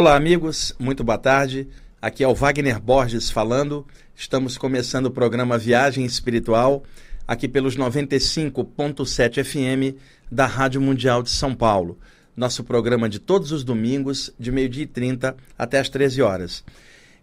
Olá, amigos, muito boa tarde. Aqui é o Wagner Borges falando. Estamos começando o programa Viagem Espiritual, aqui pelos 95.7 FM da Rádio Mundial de São Paulo. Nosso programa de todos os domingos, de meio-dia e 30 até as 13 horas.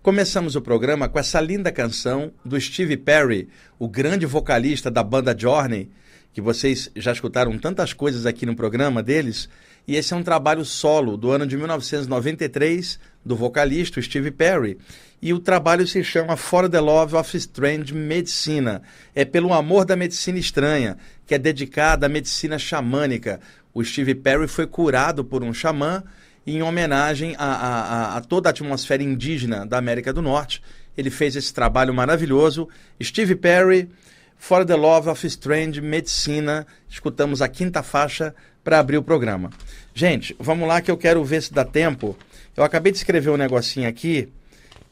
Começamos o programa com essa linda canção do Steve Perry, o grande vocalista da banda Journey, que vocês já escutaram tantas coisas aqui no programa deles. E esse é um trabalho solo do ano de 1993 do vocalista Steve Perry. E o trabalho se chama For the Love of Strange Medicina. É pelo amor da medicina estranha, que é dedicada à medicina xamânica. O Steve Perry foi curado por um xamã em homenagem a, a, a toda a atmosfera indígena da América do Norte. Ele fez esse trabalho maravilhoso. Steve Perry, For the Love of Strange Medicina. Escutamos a quinta faixa para abrir o programa. Gente, vamos lá que eu quero ver se dá tempo. Eu acabei de escrever um negocinho aqui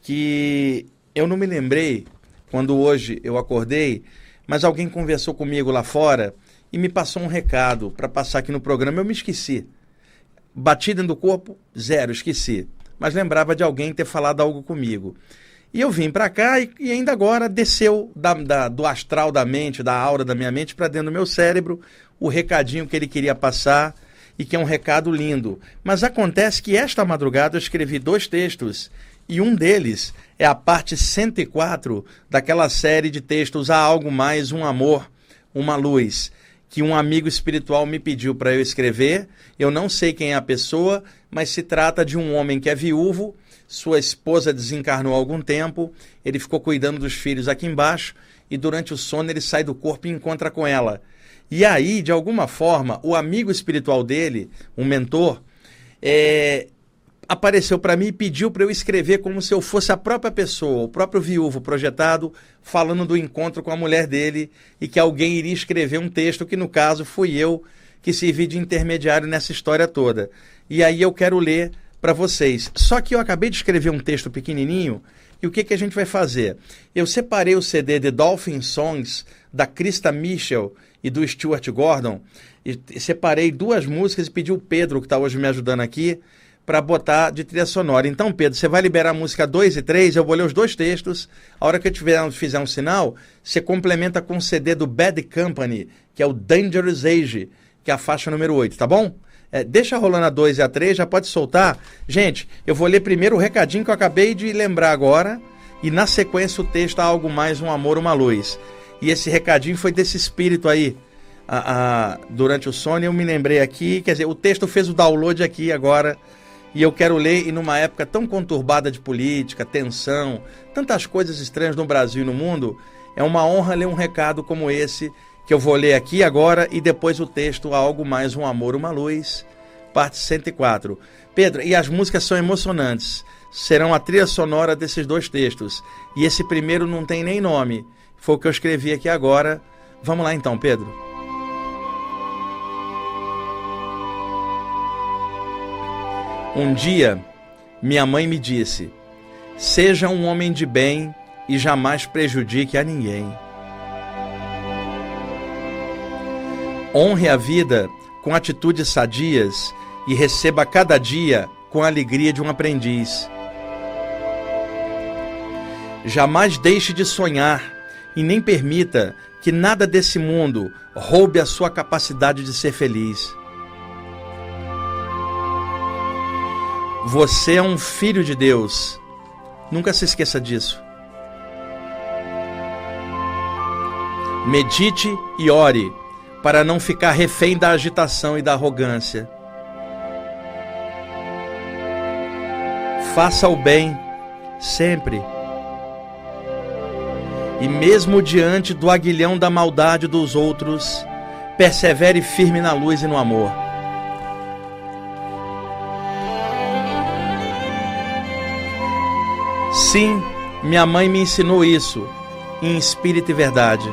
que eu não me lembrei quando hoje eu acordei, mas alguém conversou comigo lá fora e me passou um recado para passar aqui no programa. Eu me esqueci. Batida do corpo, zero, esqueci. Mas lembrava de alguém ter falado algo comigo. E eu vim para cá e, e, ainda agora desceu da, da, do astral da mente, da aura da minha mente para dentro do meu cérebro o recadinho que ele queria passar e que é um recado lindo. Mas acontece que esta madrugada eu escrevi dois textos e um deles é a parte 104 daquela série de textos Há Algo Mais, Um Amor, Uma Luz, que um amigo espiritual me pediu para eu escrever. Eu não sei quem é a pessoa, mas se trata de um homem que é viúvo, sua esposa desencarnou há algum tempo, ele ficou cuidando dos filhos aqui embaixo e durante o sono ele sai do corpo e encontra com ela. E aí, de alguma forma, o amigo espiritual dele, um mentor, é, apareceu para mim e pediu para eu escrever como se eu fosse a própria pessoa, o próprio viúvo projetado, falando do encontro com a mulher dele e que alguém iria escrever um texto que, no caso, fui eu que servi de intermediário nessa história toda. E aí eu quero ler para vocês. Só que eu acabei de escrever um texto pequenininho e o que, que a gente vai fazer? Eu separei o CD de Dolphin Songs da Krista Mitchell e do Stuart Gordon. E separei duas músicas e pedi o Pedro, que está hoje me ajudando aqui, para botar de trilha sonora. Então, Pedro, você vai liberar a música 2 e 3, eu vou ler os dois textos. A hora que eu tiver, fizer um sinal, você complementa com o CD do Bad Company, que é o Dangerous Age, que é a faixa número 8, tá bom? É, deixa rolando a 2 e a 3, já pode soltar. Gente, eu vou ler primeiro o recadinho que eu acabei de lembrar agora, e na sequência o texto algo mais, um amor, uma luz. E esse recadinho foi desse espírito aí. A, a, durante o sono eu me lembrei aqui, quer dizer, o texto fez o download aqui agora e eu quero ler e numa época tão conturbada de política, tensão, tantas coisas estranhas no Brasil e no mundo, é uma honra ler um recado como esse que eu vou ler aqui agora e depois o texto Algo Mais Um Amor, Uma Luz, parte 104. Pedro, e as músicas são emocionantes, serão a trilha sonora desses dois textos, e esse primeiro não tem nem nome, foi o que eu escrevi aqui agora. Vamos lá então, Pedro. Um dia, minha mãe me disse: Seja um homem de bem e jamais prejudique a ninguém. Honre a vida com atitudes sadias e receba cada dia com a alegria de um aprendiz. Jamais deixe de sonhar e nem permita que nada desse mundo roube a sua capacidade de ser feliz. Você é um filho de Deus. Nunca se esqueça disso. Medite e ore para não ficar refém da agitação e da arrogância. Faça o bem sempre e mesmo diante do aguilhão da maldade dos outros, persevere firme na luz e no amor. Sim, minha mãe me ensinou isso, em espírito e verdade.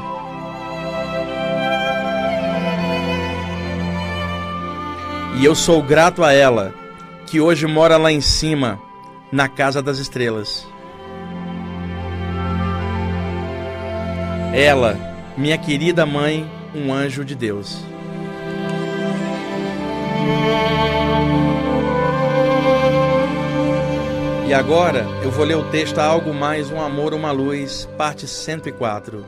E eu sou grato a ela, que hoje mora lá em cima, na casa das estrelas. Ela, minha querida mãe, um anjo de Deus. E agora eu vou ler o texto Algo Mais, Um Amor, Uma Luz, parte 104.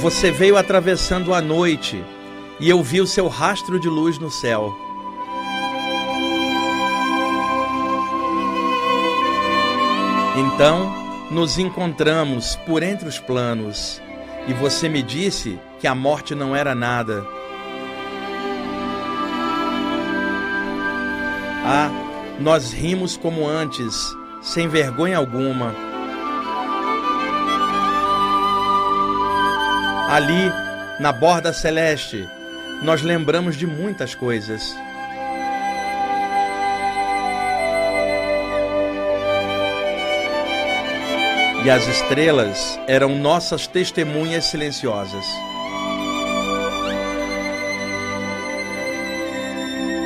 Você veio atravessando a noite e eu vi o seu rastro de luz no céu. Então nos encontramos por entre os planos e você me disse que a morte não era nada. Ah, nós rimos como antes, sem vergonha alguma. Ali, na borda celeste, nós lembramos de muitas coisas. E as estrelas eram nossas testemunhas silenciosas.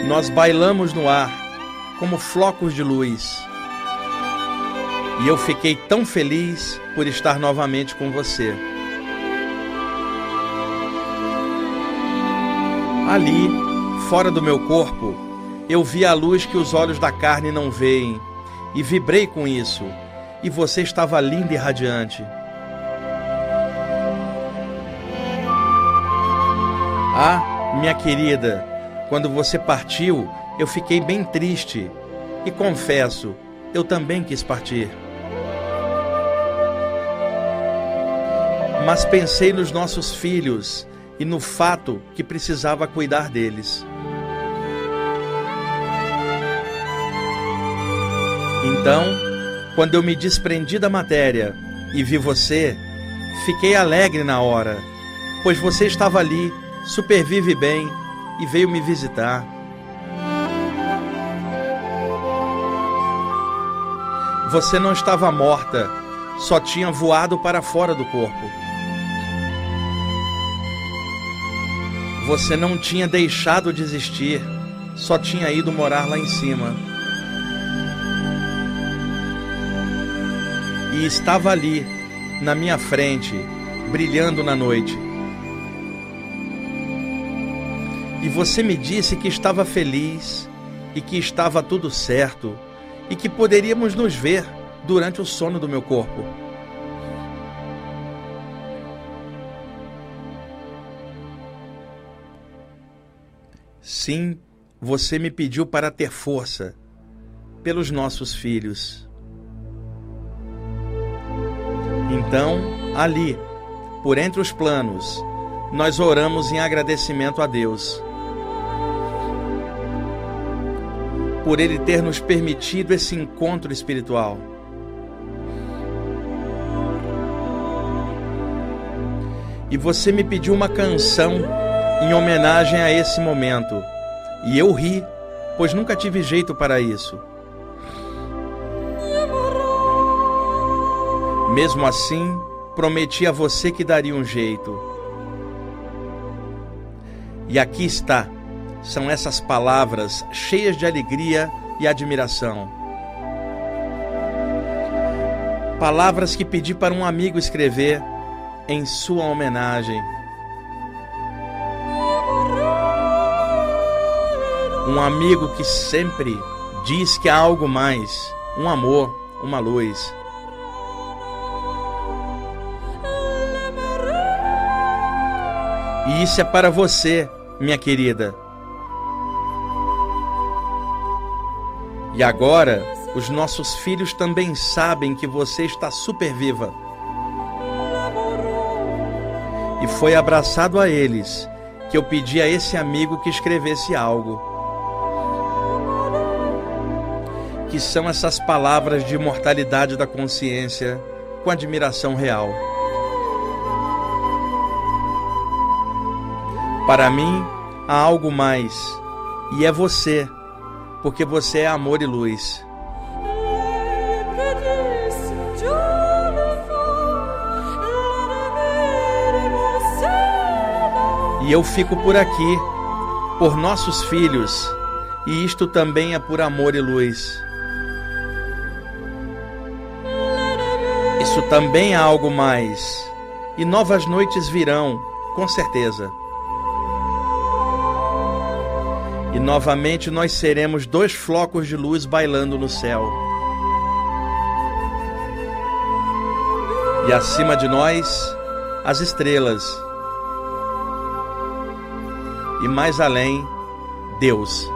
Nós bailamos no ar como flocos de luz. E eu fiquei tão feliz por estar novamente com você. Ali, fora do meu corpo, eu vi a luz que os olhos da carne não veem e vibrei com isso. E você estava linda e radiante. Ah, minha querida, quando você partiu, eu fiquei bem triste e confesso, eu também quis partir. Mas pensei nos nossos filhos e no fato que precisava cuidar deles. Então, quando eu me desprendi da matéria e vi você, fiquei alegre na hora, pois você estava ali, supervive bem e veio me visitar. Você não estava morta, só tinha voado para fora do corpo. Você não tinha deixado de existir, só tinha ido morar lá em cima. E estava ali, na minha frente, brilhando na noite. E você me disse que estava feliz e que estava tudo certo e que poderíamos nos ver durante o sono do meu corpo. Sim, você me pediu para ter força pelos nossos filhos. Então, ali, por entre os planos, nós oramos em agradecimento a Deus por Ele ter nos permitido esse encontro espiritual. E você me pediu uma canção em homenagem a esse momento. E eu ri, pois nunca tive jeito para isso. Mesmo assim, prometi a você que daria um jeito. E aqui está são essas palavras cheias de alegria e admiração. Palavras que pedi para um amigo escrever em sua homenagem. Um amigo que sempre diz que há algo mais, um amor, uma luz. E isso é para você, minha querida E agora, os nossos filhos também sabem que você está super viva. E foi abraçado a eles que eu pedi a esse amigo que escrevesse algo. Que são essas palavras de imortalidade da consciência com admiração real. Para mim, há algo mais, e é você porque você é amor e luz. E eu fico por aqui, por nossos filhos, e isto também é por amor e luz. Isso também é algo mais, e novas noites virão, com certeza. E novamente nós seremos dois flocos de luz bailando no céu. E acima de nós, as estrelas. E mais além, Deus.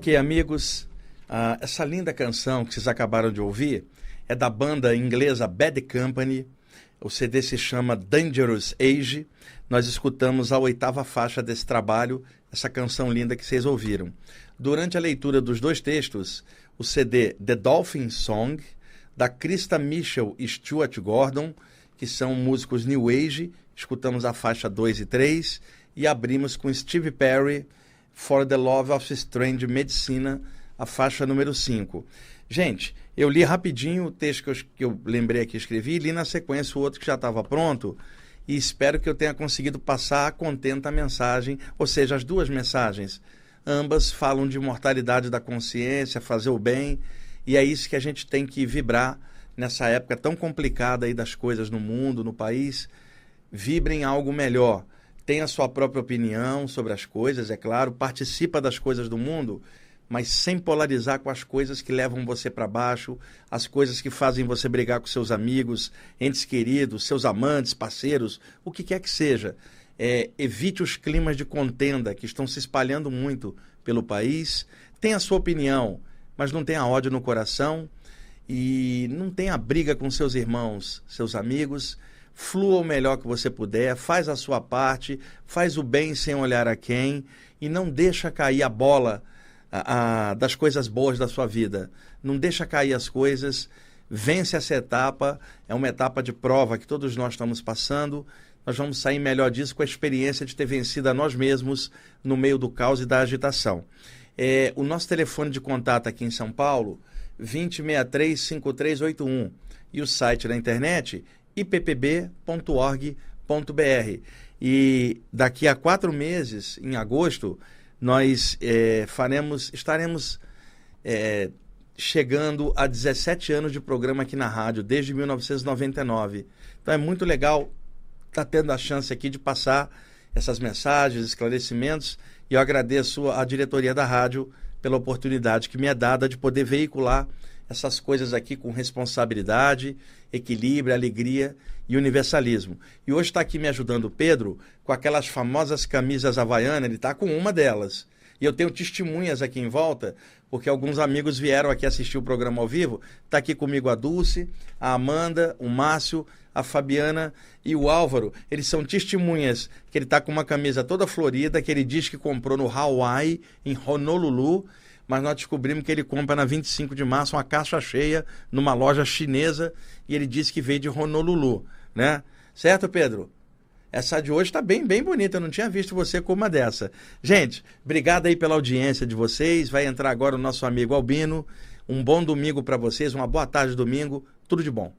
Ok, amigos, uh, essa linda canção que vocês acabaram de ouvir é da banda inglesa Bad Company. O CD se chama Dangerous Age. Nós escutamos a oitava faixa desse trabalho, essa canção linda que vocês ouviram. Durante a leitura dos dois textos, o CD The Dolphin Song, da Krista Mitchell e Stuart Gordon, que são músicos New Age, escutamos a faixa 2 e 3, e abrimos com Steve Perry, For the Love of Strange Medicina, a faixa número 5. Gente, eu li rapidinho o texto que eu, que eu lembrei aqui, escrevi, li na sequência o outro que já estava pronto, e espero que eu tenha conseguido passar a contenta a mensagem, ou seja, as duas mensagens. Ambas falam de mortalidade da consciência, fazer o bem, e é isso que a gente tem que vibrar nessa época tão complicada aí das coisas no mundo, no país. Vibre em algo melhor. Tenha a sua própria opinião sobre as coisas, é claro, participa das coisas do mundo, mas sem polarizar com as coisas que levam você para baixo, as coisas que fazem você brigar com seus amigos, entes queridos, seus amantes, parceiros, o que quer que seja. É, evite os climas de contenda que estão se espalhando muito pelo país. Tenha a sua opinião, mas não tenha ódio no coração e não tenha briga com seus irmãos, seus amigos. Flua o melhor que você puder, faz a sua parte, faz o bem sem olhar a quem e não deixa cair a bola a, a, das coisas boas da sua vida. Não deixa cair as coisas, vence essa etapa, é uma etapa de prova que todos nós estamos passando. Nós vamos sair melhor disso com a experiência de ter vencido a nós mesmos no meio do caos e da agitação. É, o nosso telefone de contato aqui em São Paulo, 2063-5381. E o site da internet, ippb.org.br. E daqui a quatro meses, em agosto, nós é, faremos, estaremos é, chegando a 17 anos de programa aqui na rádio, desde 1999. Então é muito legal estar tá tendo a chance aqui de passar essas mensagens, esclarecimentos, e eu agradeço à diretoria da rádio pela oportunidade que me é dada de poder veicular essas coisas aqui com responsabilidade, equilíbrio, alegria e universalismo. E hoje está aqui me ajudando o Pedro com aquelas famosas camisas havaianas, ele está com uma delas. E eu tenho testemunhas aqui em volta, porque alguns amigos vieram aqui assistir o programa ao vivo. Está aqui comigo a Dulce, a Amanda, o Márcio, a Fabiana e o Álvaro. Eles são testemunhas que ele está com uma camisa toda florida, que ele diz que comprou no Hawaii, em Honolulu mas nós descobrimos que ele compra na 25 de março uma caixa cheia numa loja chinesa e ele disse que veio de Honolulu, né? Certo, Pedro? Essa de hoje está bem, bem bonita. Eu não tinha visto você com uma dessa. Gente, obrigado aí pela audiência de vocês. Vai entrar agora o nosso amigo Albino. Um bom domingo para vocês, uma boa tarde domingo. Tudo de bom.